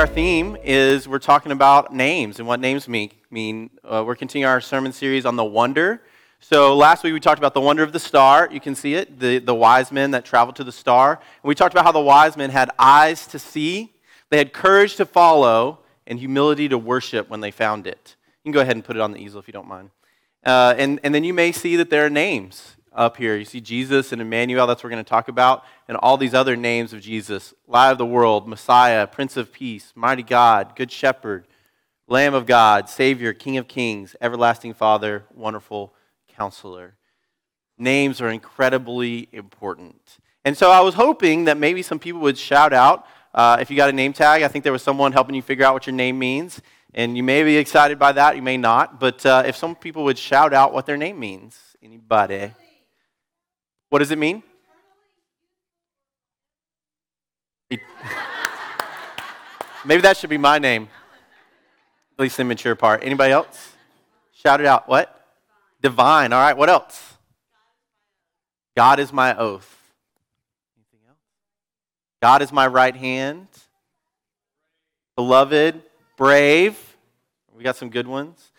our theme is we're talking about names and what names mean. mean. Uh, we're continuing our sermon series on the wonder. So last week we talked about the wonder of the star. You can see it, the, the wise men that traveled to the star. And we talked about how the wise men had eyes to see, they had courage to follow, and humility to worship when they found it. You can go ahead and put it on the easel if you don't mind. Uh, and, and then you may see that there are names up here. You see Jesus and Emmanuel, that's what we're going to talk about, and all these other names of Jesus Light of the world, Messiah, Prince of Peace, Mighty God, Good Shepherd, Lamb of God, Savior, King of Kings, Everlasting Father, Wonderful Counselor. Names are incredibly important. And so I was hoping that maybe some people would shout out uh, if you got a name tag. I think there was someone helping you figure out what your name means. And you may be excited by that, you may not. But uh, if some people would shout out what their name means, anybody? What does it mean? Maybe that should be my name. At least the mature part. Anybody else? Shout it out. What? Divine. All right. What else? God is my oath. Anything else? God is my right hand. Beloved. Brave. We got some good ones.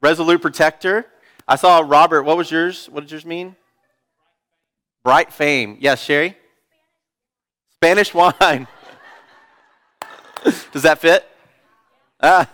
Resolute protector. I saw Robert. What was yours? What did yours mean? Bright fame. Yes, Sherry? Spanish wine. Does that fit? Ah.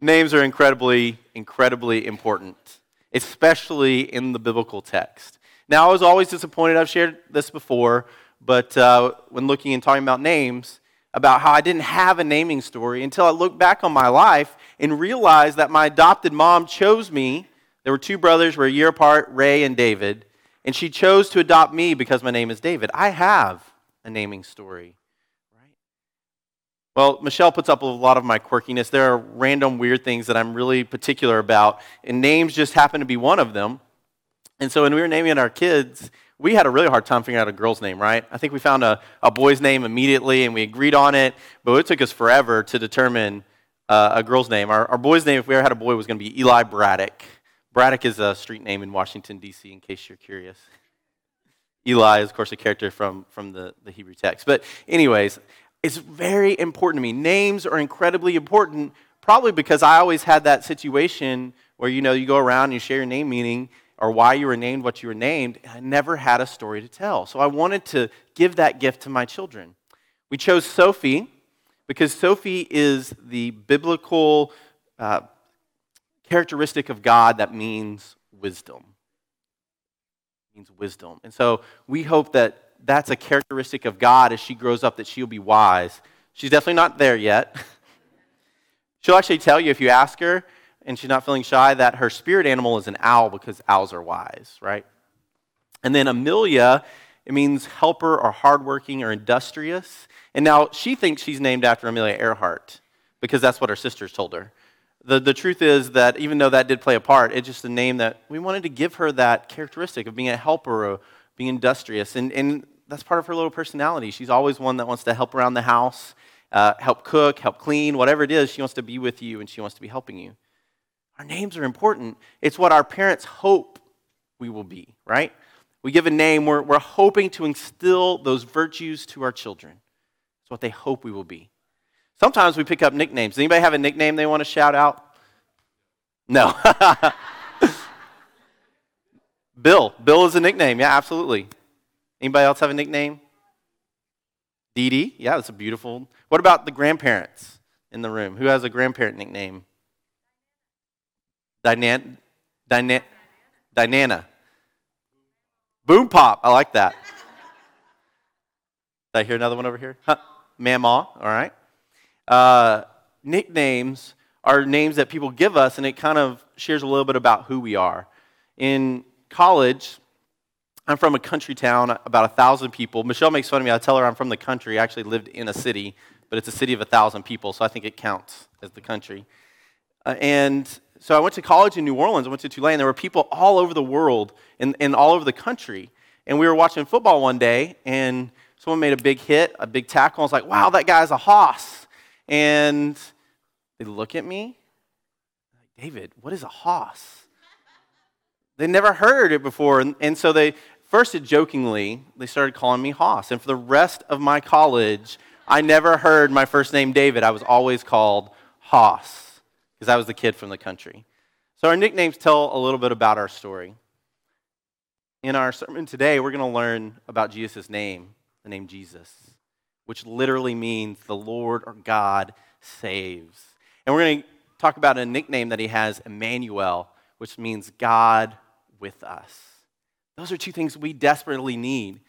Names are incredibly, incredibly important, especially in the biblical text. Now, I was always disappointed. I've shared this before, but uh, when looking and talking about names, about how I didn't have a naming story until I looked back on my life and realized that my adopted mom chose me. There were two brothers, we're a year apart, Ray and David. And she chose to adopt me because my name is David. I have a naming story. Right? Well, Michelle puts up a lot of my quirkiness. There are random weird things that I'm really particular about, and names just happen to be one of them. And so when we were naming our kids, we had a really hard time figuring out a girl's name, right? I think we found a, a boy's name immediately and we agreed on it, but it took us forever to determine uh, a girl's name. Our, our boy's name, if we ever had a boy, was going to be Eli Braddock. Braddock is a street name in Washington, D.C., in case you're curious. Eli is, of course, a character from, from the, the Hebrew text. But, anyways, it's very important to me. Names are incredibly important, probably because I always had that situation where, you know, you go around and you share your name meaning or why you were named what you were named. I never had a story to tell. So I wanted to give that gift to my children. We chose Sophie because Sophie is the biblical uh, characteristic of God that means wisdom. It means wisdom. And so we hope that that's a characteristic of God as she grows up, that she'll be wise. She's definitely not there yet. She'll actually tell you if you ask her, and she's not feeling shy, that her spirit animal is an owl because owls are wise, right? And then Amelia, it means helper or hardworking or industrious. And now she thinks she's named after Amelia Earhart because that's what her sisters told her the, the truth is that even though that did play a part, it's just a name that we wanted to give her that characteristic of being a helper or being industrious. And, and that's part of her little personality. She's always one that wants to help around the house, uh, help cook, help clean, whatever it is, she wants to be with you and she wants to be helping you. Our names are important. It's what our parents hope we will be, right? We give a name, we're, we're hoping to instill those virtues to our children. It's what they hope we will be. Sometimes we pick up nicknames. Does anybody have a nickname they want to shout out? No. Bill. Bill is a nickname. Yeah, absolutely. Anybody else have a nickname? Dee Dee. Yeah, that's a beautiful. What about the grandparents in the room? Who has a grandparent nickname? Dinan, Dinana. Boom Pop. I like that. Did I hear another one over here? Huh. Mama. All right uh, nicknames are names that people give us, and it kind of shares a little bit about who we are. In college, I'm from a country town, about a thousand people. Michelle makes fun of me. I tell her I'm from the country. I actually lived in a city, but it's a city of a thousand people, so I think it counts as the country. Uh, and so I went to college in New Orleans. I went to Tulane. There were people all over the world and, and all over the country. And we were watching football one day, and someone made a big hit, a big tackle. I was like, wow, that guy's a hoss. And they look at me, like, David, what is a hoss? They never heard it before. And, and so they, first it jokingly, they started calling me Hoss. And for the rest of my college, I never heard my first name David. I was always called Hoss because I was the kid from the country. So our nicknames tell a little bit about our story. In our sermon today, we're going to learn about Jesus' name, the name Jesus, which literally means the Lord or God saves. And we're going to talk about a nickname that he has, Emmanuel, which means God with us. Those are two things we desperately need.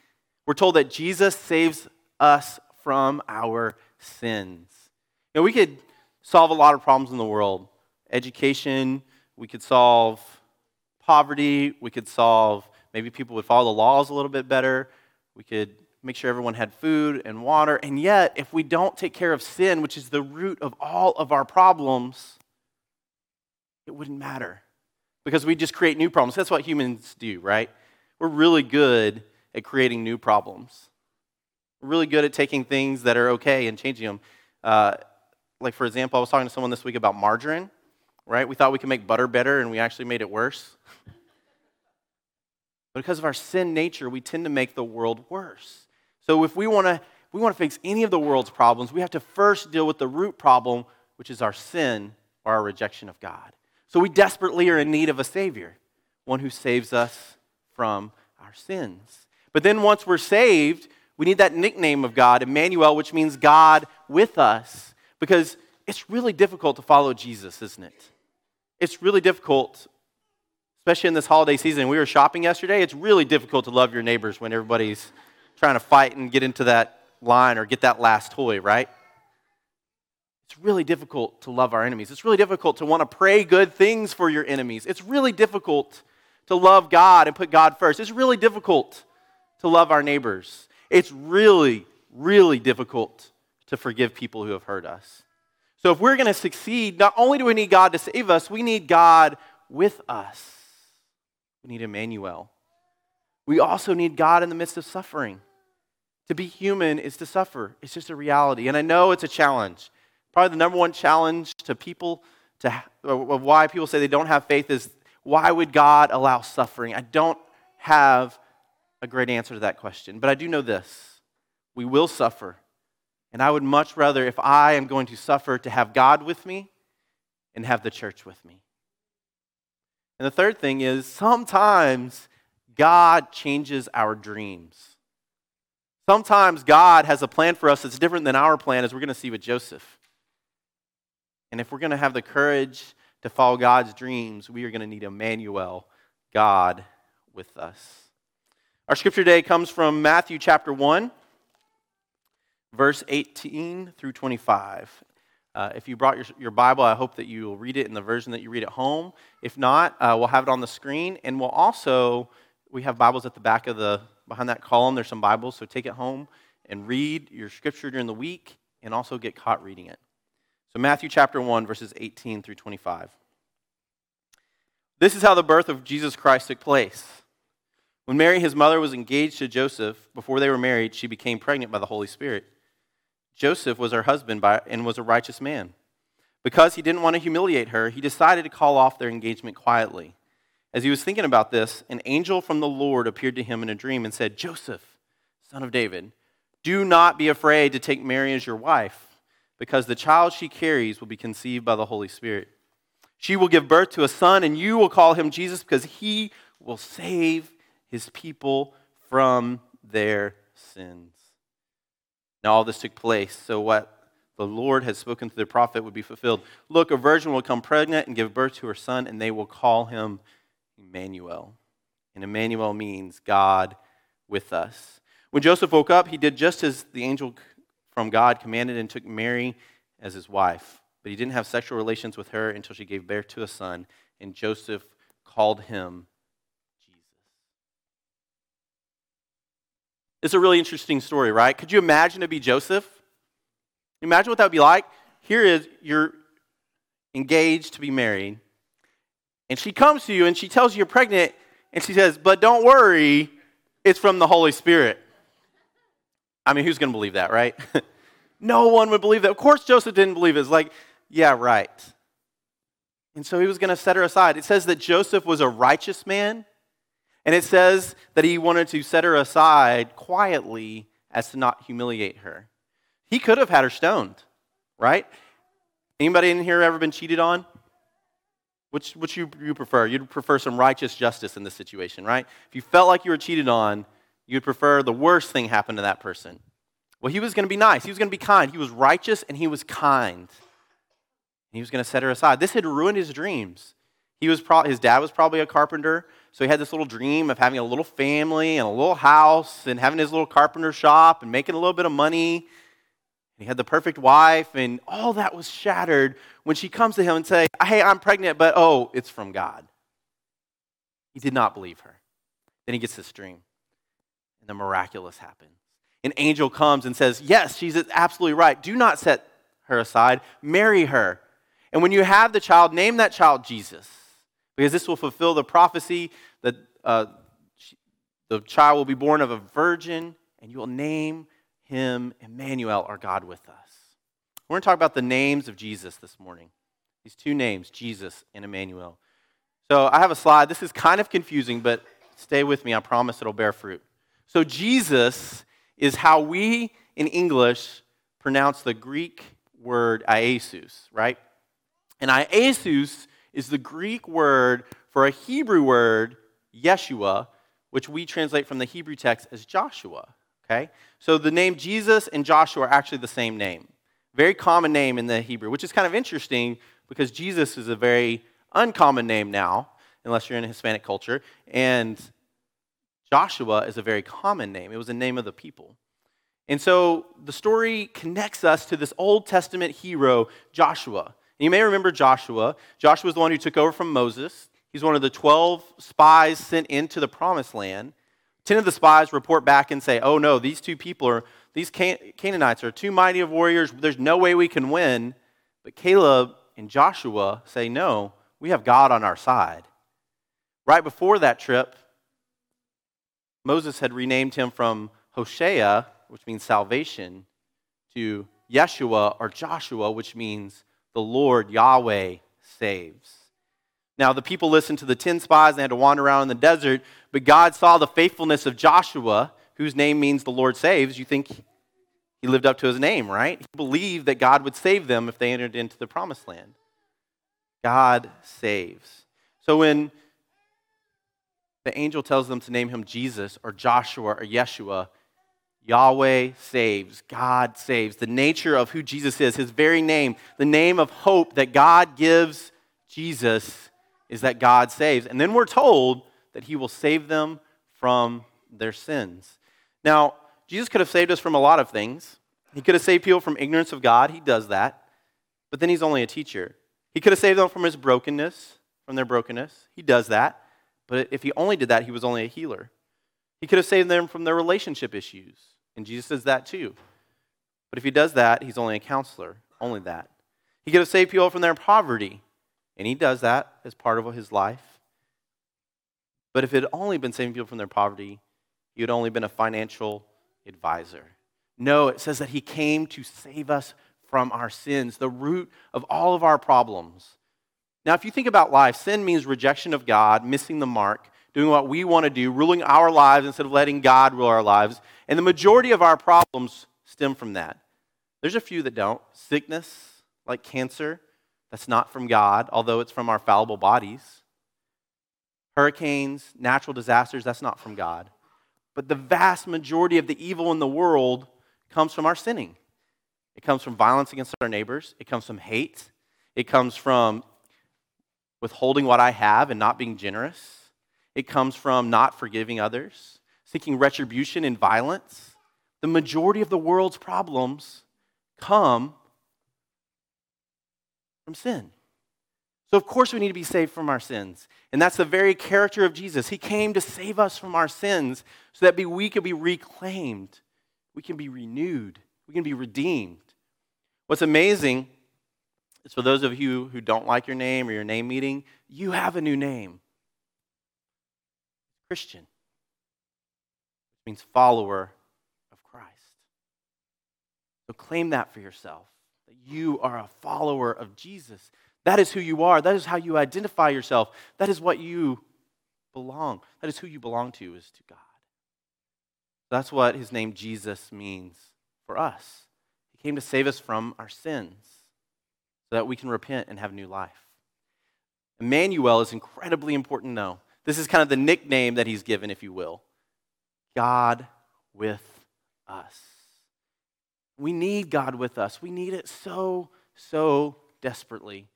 We're told that Jesus saves us from our sins. Know, we could solve a lot of problems in the world education, we could solve poverty, we could solve maybe people would follow the laws a little bit better, we could make sure everyone had food and water. And yet, if we don't take care of sin, which is the root of all of our problems, it wouldn't matter because we just create new problems. That's what humans do, right? We're really good at creating new problems. We're really good at taking things that are okay and changing them. Uh, like, for example, I was talking to someone this week about margarine, right? We thought we could make butter better, and we actually made it worse. but because of our sin nature, we tend to make the world worse. So, if we want to we want to fix any of the world's problems, we have to first deal with the root problem, which is our sin or our rejection of God. So we desperately are in need of a Savior, one who saves us from our sins. But then once we're saved, we need that nickname of God, Emmanuel, which means God with us, because it's really difficult to follow Jesus, isn't it? It's really difficult, especially in this holiday season. We were shopping yesterday. It's really difficult to love your neighbors when everybody's trying to fight and get into that line or get that last toy, right? It's really difficult to love our enemies. It's really difficult to want to pray good things for your enemies. It's really difficult to love God and put God first. It's really difficult to love our neighbors. It's really, really difficult to forgive people who have hurt us. So, if we're going to succeed, not only do we need God to save us, we need God with us. We need Emmanuel. We also need God in the midst of suffering. To be human is to suffer, it's just a reality. And I know it's a challenge. Probably the number one challenge to people, to why people say they don't have faith is why would God allow suffering? I don't have a great answer to that question, but I do know this we will suffer. And I would much rather, if I am going to suffer, to have God with me and have the church with me. And the third thing is sometimes God changes our dreams. Sometimes God has a plan for us that's different than our plan, as we're going to see with Joseph. And if we're going to have the courage to follow God's dreams, we are going to need Emmanuel, God with us. Our scripture today comes from Matthew chapter 1, verse 18 through 25. Uh, if you brought your, your Bible, I hope that you will read it in the version that you read at home. If not, uh, we'll have it on the screen, and we'll also we have Bibles at the back of the behind that column. There's some Bibles, so take it home and read your scripture during the week, and also get caught reading it. So, Matthew chapter 1, verses 18 through 25. This is how the birth of Jesus Christ took place. When Mary, his mother, was engaged to Joseph, before they were married, she became pregnant by the Holy Spirit. Joseph was her husband by, and was a righteous man. Because he didn't want to humiliate her, he decided to call off their engagement quietly. As he was thinking about this, an angel from the Lord appeared to him in a dream and said, Joseph, son of David, do not be afraid to take Mary as your wife because the child she carries will be conceived by the Holy Spirit. She will give birth to a son, and you will call him Jesus because he will save his people from their sins. Now, all this took place so what the Lord had spoken to the prophet would be fulfilled. Look, a virgin will come pregnant and give birth to her son, and they will call him Emmanuel. And Emmanuel means God with us. When Joseph woke up, he did just as the angel from God commanded and took Mary as his wife. But he didn't have sexual relations with her until she gave birth to a son, and Joseph called him Jesus. It's a really interesting story, right? Could you imagine to be Joseph? Imagine what that would be like. Here is you're engaged to be married, and she comes to you and she tells you you're pregnant, and she says, But don't worry, it's from the Holy Spirit. I mean, who's going to believe that, right? no one would believe that. Of course, Joseph didn't believe it. It's like, yeah, right. And so he was going to set her aside. It says that Joseph was a righteous man, and it says that he wanted to set her aside quietly as to not humiliate her. He could have had her stoned, right? Anybody in here ever been cheated on? Which, which you, you prefer? You'd prefer some righteous justice in this situation, right? If you felt like you were cheated on, you'd prefer the worst thing happen to that person. Well, he was going to be nice. He was going to be kind. He was righteous and he was kind. He was going to set her aside. This had ruined his dreams. He was pro- his dad was probably a carpenter, so he had this little dream of having a little family and a little house and having his little carpenter shop and making a little bit of money. He had the perfect wife, and all that was shattered when she comes to him and say, "Hey, I'm pregnant, but oh, it's from God." He did not believe her. Then he gets this dream, and the miraculous happens. An angel comes and says, "Yes, she's absolutely right. Do not set her aside. Marry her." And when you have the child, name that child Jesus because this will fulfill the prophecy that uh, the child will be born of a virgin, and you will name him Emmanuel, our God with us. We're going to talk about the names of Jesus this morning. These two names, Jesus and Emmanuel. So I have a slide. This is kind of confusing, but stay with me. I promise it'll bear fruit. So Jesus is how we in English pronounce the Greek word Iesous, right? And Iesous is the Greek word for a Hebrew word, Yeshua, which we translate from the Hebrew text as Joshua. Okay? So the name Jesus and Joshua are actually the same name. Very common name in the Hebrew, which is kind of interesting because Jesus is a very uncommon name now, unless you're in a Hispanic culture. And Joshua is a very common name. It was a name of the people. And so the story connects us to this Old Testament hero, Joshua. And you may remember Joshua. Joshua was the one who took over from Moses. He's one of the 12 spies sent into the promised land. 10 of the spies report back and say, Oh no, these two people are, these Canaanites are too mighty of warriors. There's no way we can win. But Caleb and Joshua say, No, we have God on our side. Right before that trip, Moses had renamed him from Hoshea, which means salvation, to Yeshua or Joshua, which means the Lord Yahweh saves. Now, the people listened to the 10 spies, they had to wander around in the desert, but God saw the faithfulness of Joshua, whose name means the Lord saves. You think he lived up to his name, right? He believed that God would save them if they entered into the promised land. God saves. So when the angel tells them to name him Jesus or Joshua or Yeshua, Yahweh saves, God saves. The nature of who Jesus is, his very name, the name of hope that God gives Jesus is that God saves. And then we're told that he will save them from their sins. Now, Jesus could have saved us from a lot of things. He could have saved people from ignorance of God. He does that. But then he's only a teacher. He could have saved them from his brokenness, from their brokenness. He does that. But if he only did that, he was only a healer. He could have saved them from their relationship issues. And Jesus says that too. But if he does that, he's only a counselor, only that. He could have saved people from their poverty, and he does that as part of his life. But if it had only been saving people from their poverty, he would only been a financial advisor. No, it says that he came to save us from our sins, the root of all of our problems. Now, if you think about life, sin means rejection of God, missing the mark, doing what we want to do, ruling our lives instead of letting God rule our lives. And the majority of our problems stem from that. There's a few that don't. Sickness, like cancer, that's not from God, although it's from our fallible bodies. Hurricanes, natural disasters, that's not from God. But the vast majority of the evil in the world comes from our sinning. It comes from violence against our neighbors, it comes from hate, it comes from withholding what I have and not being generous. It comes from not forgiving others, seeking retribution in violence. The majority of the world's problems come from sin. So, of course, we need to be saved from our sins. And that's the very character of Jesus. He came to save us from our sins so that we could be reclaimed, we can be renewed, we can be redeemed. What's amazing is for those of you who don't like your name or your name meeting, you have a new name. Christian, which means follower of Christ. So claim that for yourself, that you are a follower of Jesus. That is who you are. That is how you identify yourself. That is what you belong. That is who you belong to, is to God. That's what his name Jesus means for us. He came to save us from our sins so that we can repent and have new life. Emmanuel is incredibly important know. This is kind of the nickname that he's given, if you will God with us. We need God with us. We need it so, so desperately.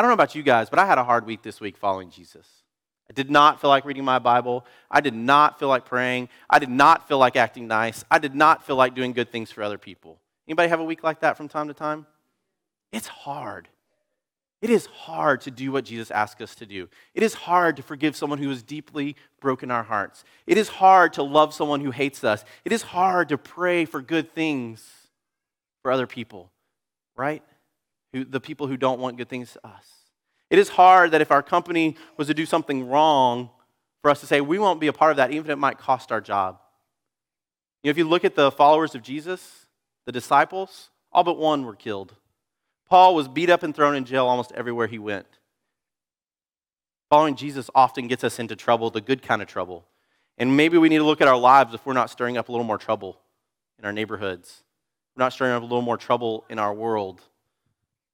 I don't know about you guys, but I had a hard week this week following Jesus. I did not feel like reading my Bible. I did not feel like praying. I did not feel like acting nice. I did not feel like doing good things for other people. Anybody have a week like that from time to time? It's hard. It is hard to do what Jesus asked us to do. It is hard to forgive someone who has deeply broken our hearts. It is hard to love someone who hates us. It is hard to pray for good things for other people, right? Who, the people who don't want good things to us. It is hard that if our company was to do something wrong, for us to say, we won't be a part of that, even if it might cost our job. You know, if you look at the followers of Jesus, the disciples, all but one were killed. Paul was beat up and thrown in jail almost everywhere he went. Following Jesus often gets us into trouble, the good kind of trouble. And maybe we need to look at our lives if we're not stirring up a little more trouble in our neighborhoods. We're not stirring up a little more trouble in our world.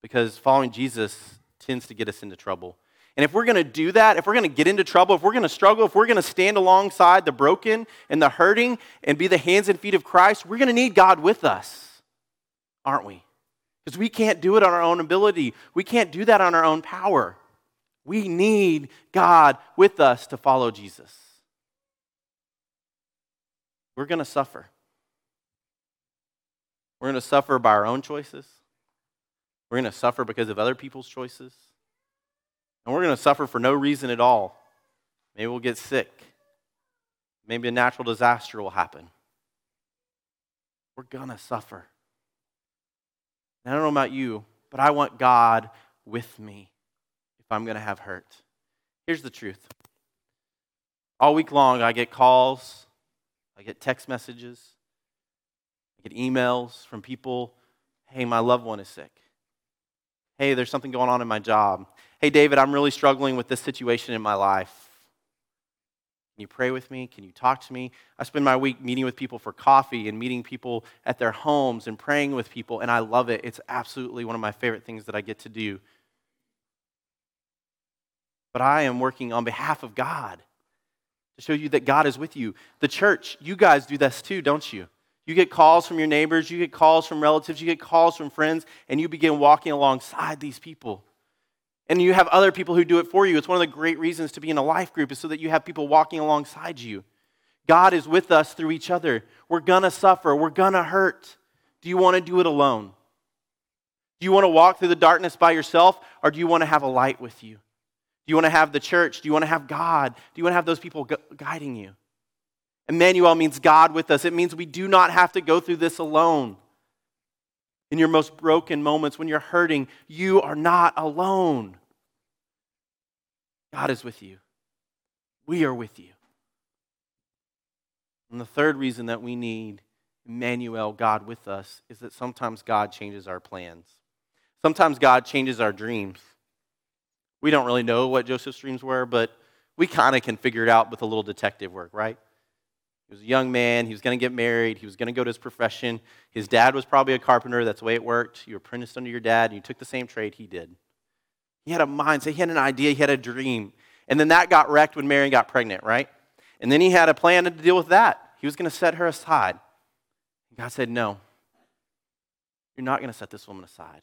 Because following Jesus tends to get us into trouble. And if we're going to do that, if we're going to get into trouble, if we're going to struggle, if we're going to stand alongside the broken and the hurting and be the hands and feet of Christ, we're going to need God with us, aren't we? Because we can't do it on our own ability. We can't do that on our own power. We need God with us to follow Jesus. We're going to suffer. We're going to suffer by our own choices. We're going to suffer because of other people's choices. And we're going to suffer for no reason at all. Maybe we'll get sick. Maybe a natural disaster will happen. We're going to suffer. And I don't know about you, but I want God with me if I'm going to have hurt. Here's the truth all week long, I get calls, I get text messages, I get emails from people hey, my loved one is sick. Hey, there's something going on in my job. Hey, David, I'm really struggling with this situation in my life. Can you pray with me? Can you talk to me? I spend my week meeting with people for coffee and meeting people at their homes and praying with people, and I love it. It's absolutely one of my favorite things that I get to do. But I am working on behalf of God to show you that God is with you. The church, you guys do this too, don't you? You get calls from your neighbors, you get calls from relatives, you get calls from friends, and you begin walking alongside these people. And you have other people who do it for you. It's one of the great reasons to be in a life group is so that you have people walking alongside you. God is with us through each other. We're going to suffer. We're going to hurt. Do you want to do it alone? Do you want to walk through the darkness by yourself or do you want to have a light with you? Do you want to have the church? Do you want to have God? Do you want to have those people gu- guiding you? Emmanuel means God with us. It means we do not have to go through this alone. In your most broken moments, when you're hurting, you are not alone. God is with you. We are with you. And the third reason that we need Emmanuel, God with us, is that sometimes God changes our plans. Sometimes God changes our dreams. We don't really know what Joseph's dreams were, but we kind of can figure it out with a little detective work, right? He was a young man. He was going to get married. He was going to go to his profession. His dad was probably a carpenter. That's the way it worked. You apprenticed under your dad, and you took the same trade he did. He had a mindset. He had an idea. He had a dream. And then that got wrecked when Mary got pregnant, right? And then he had a plan to deal with that. He was going to set her aside. God said, No, you're not going to set this woman aside.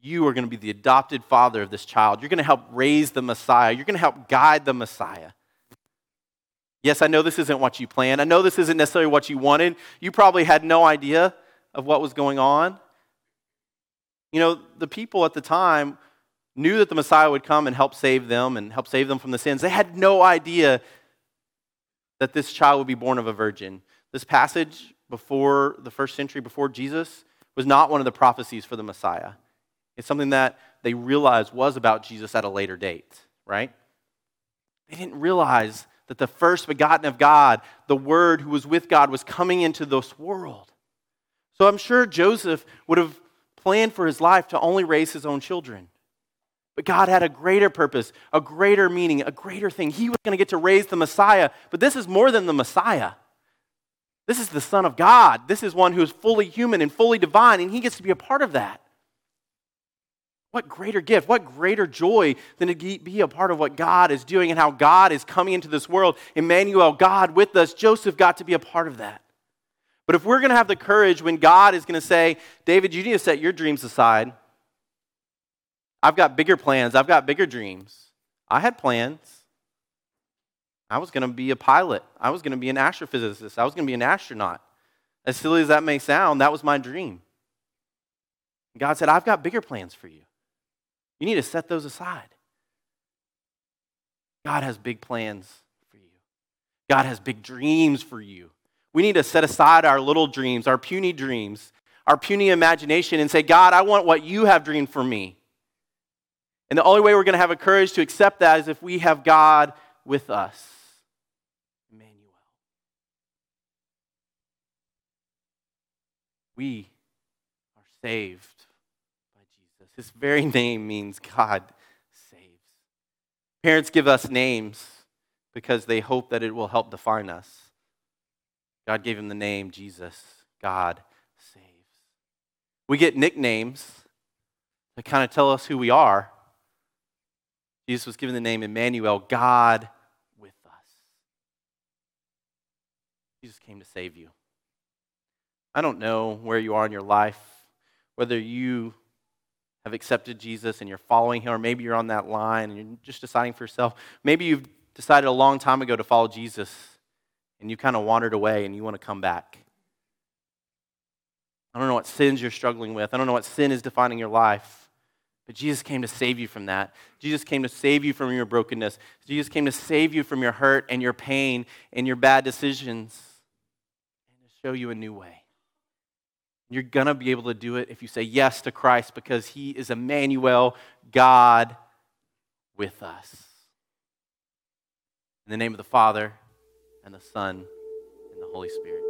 You are going to be the adopted father of this child. You're going to help raise the Messiah. You're going to help guide the Messiah. Yes, I know this isn't what you planned. I know this isn't necessarily what you wanted. You probably had no idea of what was going on. You know, the people at the time knew that the Messiah would come and help save them and help save them from the sins. They had no idea that this child would be born of a virgin. This passage before the first century, before Jesus, was not one of the prophecies for the Messiah. It's something that they realized was about Jesus at a later date, right? They didn't realize that the first begotten of God, the Word who was with God, was coming into this world. So I'm sure Joseph would have planned for his life to only raise his own children. But God had a greater purpose, a greater meaning, a greater thing. He was going to get to raise the Messiah. But this is more than the Messiah. This is the Son of God. This is one who is fully human and fully divine, and he gets to be a part of that. What greater gift, what greater joy than to be a part of what God is doing and how God is coming into this world. Emmanuel, God with us, Joseph got to be a part of that. But if we're going to have the courage when God is going to say, David, you need to set your dreams aside. I've got bigger plans, I've got bigger dreams. I had plans. I was going to be a pilot, I was going to be an astrophysicist, I was going to be an astronaut. As silly as that may sound, that was my dream. God said, I've got bigger plans for you. You need to set those aside. God has big plans for you, God has big dreams for you. We need to set aside our little dreams, our puny dreams, our puny imagination, and say, God, I want what you have dreamed for me. And the only way we're going to have a courage to accept that is if we have God with us. Emmanuel. We are saved his very name means God saves. Parents give us names because they hope that it will help define us. God gave him the name Jesus. God saves. We get nicknames that kind of tell us who we are. Jesus was given the name Emmanuel, God with us. Jesus came to save you. I don't know where you are in your life, whether you have accepted Jesus and you're following him, or maybe you're on that line and you're just deciding for yourself. Maybe you've decided a long time ago to follow Jesus and you kind of wandered away and you want to come back. I don't know what sins you're struggling with. I don't know what sin is defining your life. But Jesus came to save you from that. Jesus came to save you from your brokenness. Jesus came to save you from your hurt and your pain and your bad decisions and to show you a new way. You're going to be able to do it if you say yes to Christ because he is Emmanuel, God with us. In the name of the Father, and the Son, and the Holy Spirit.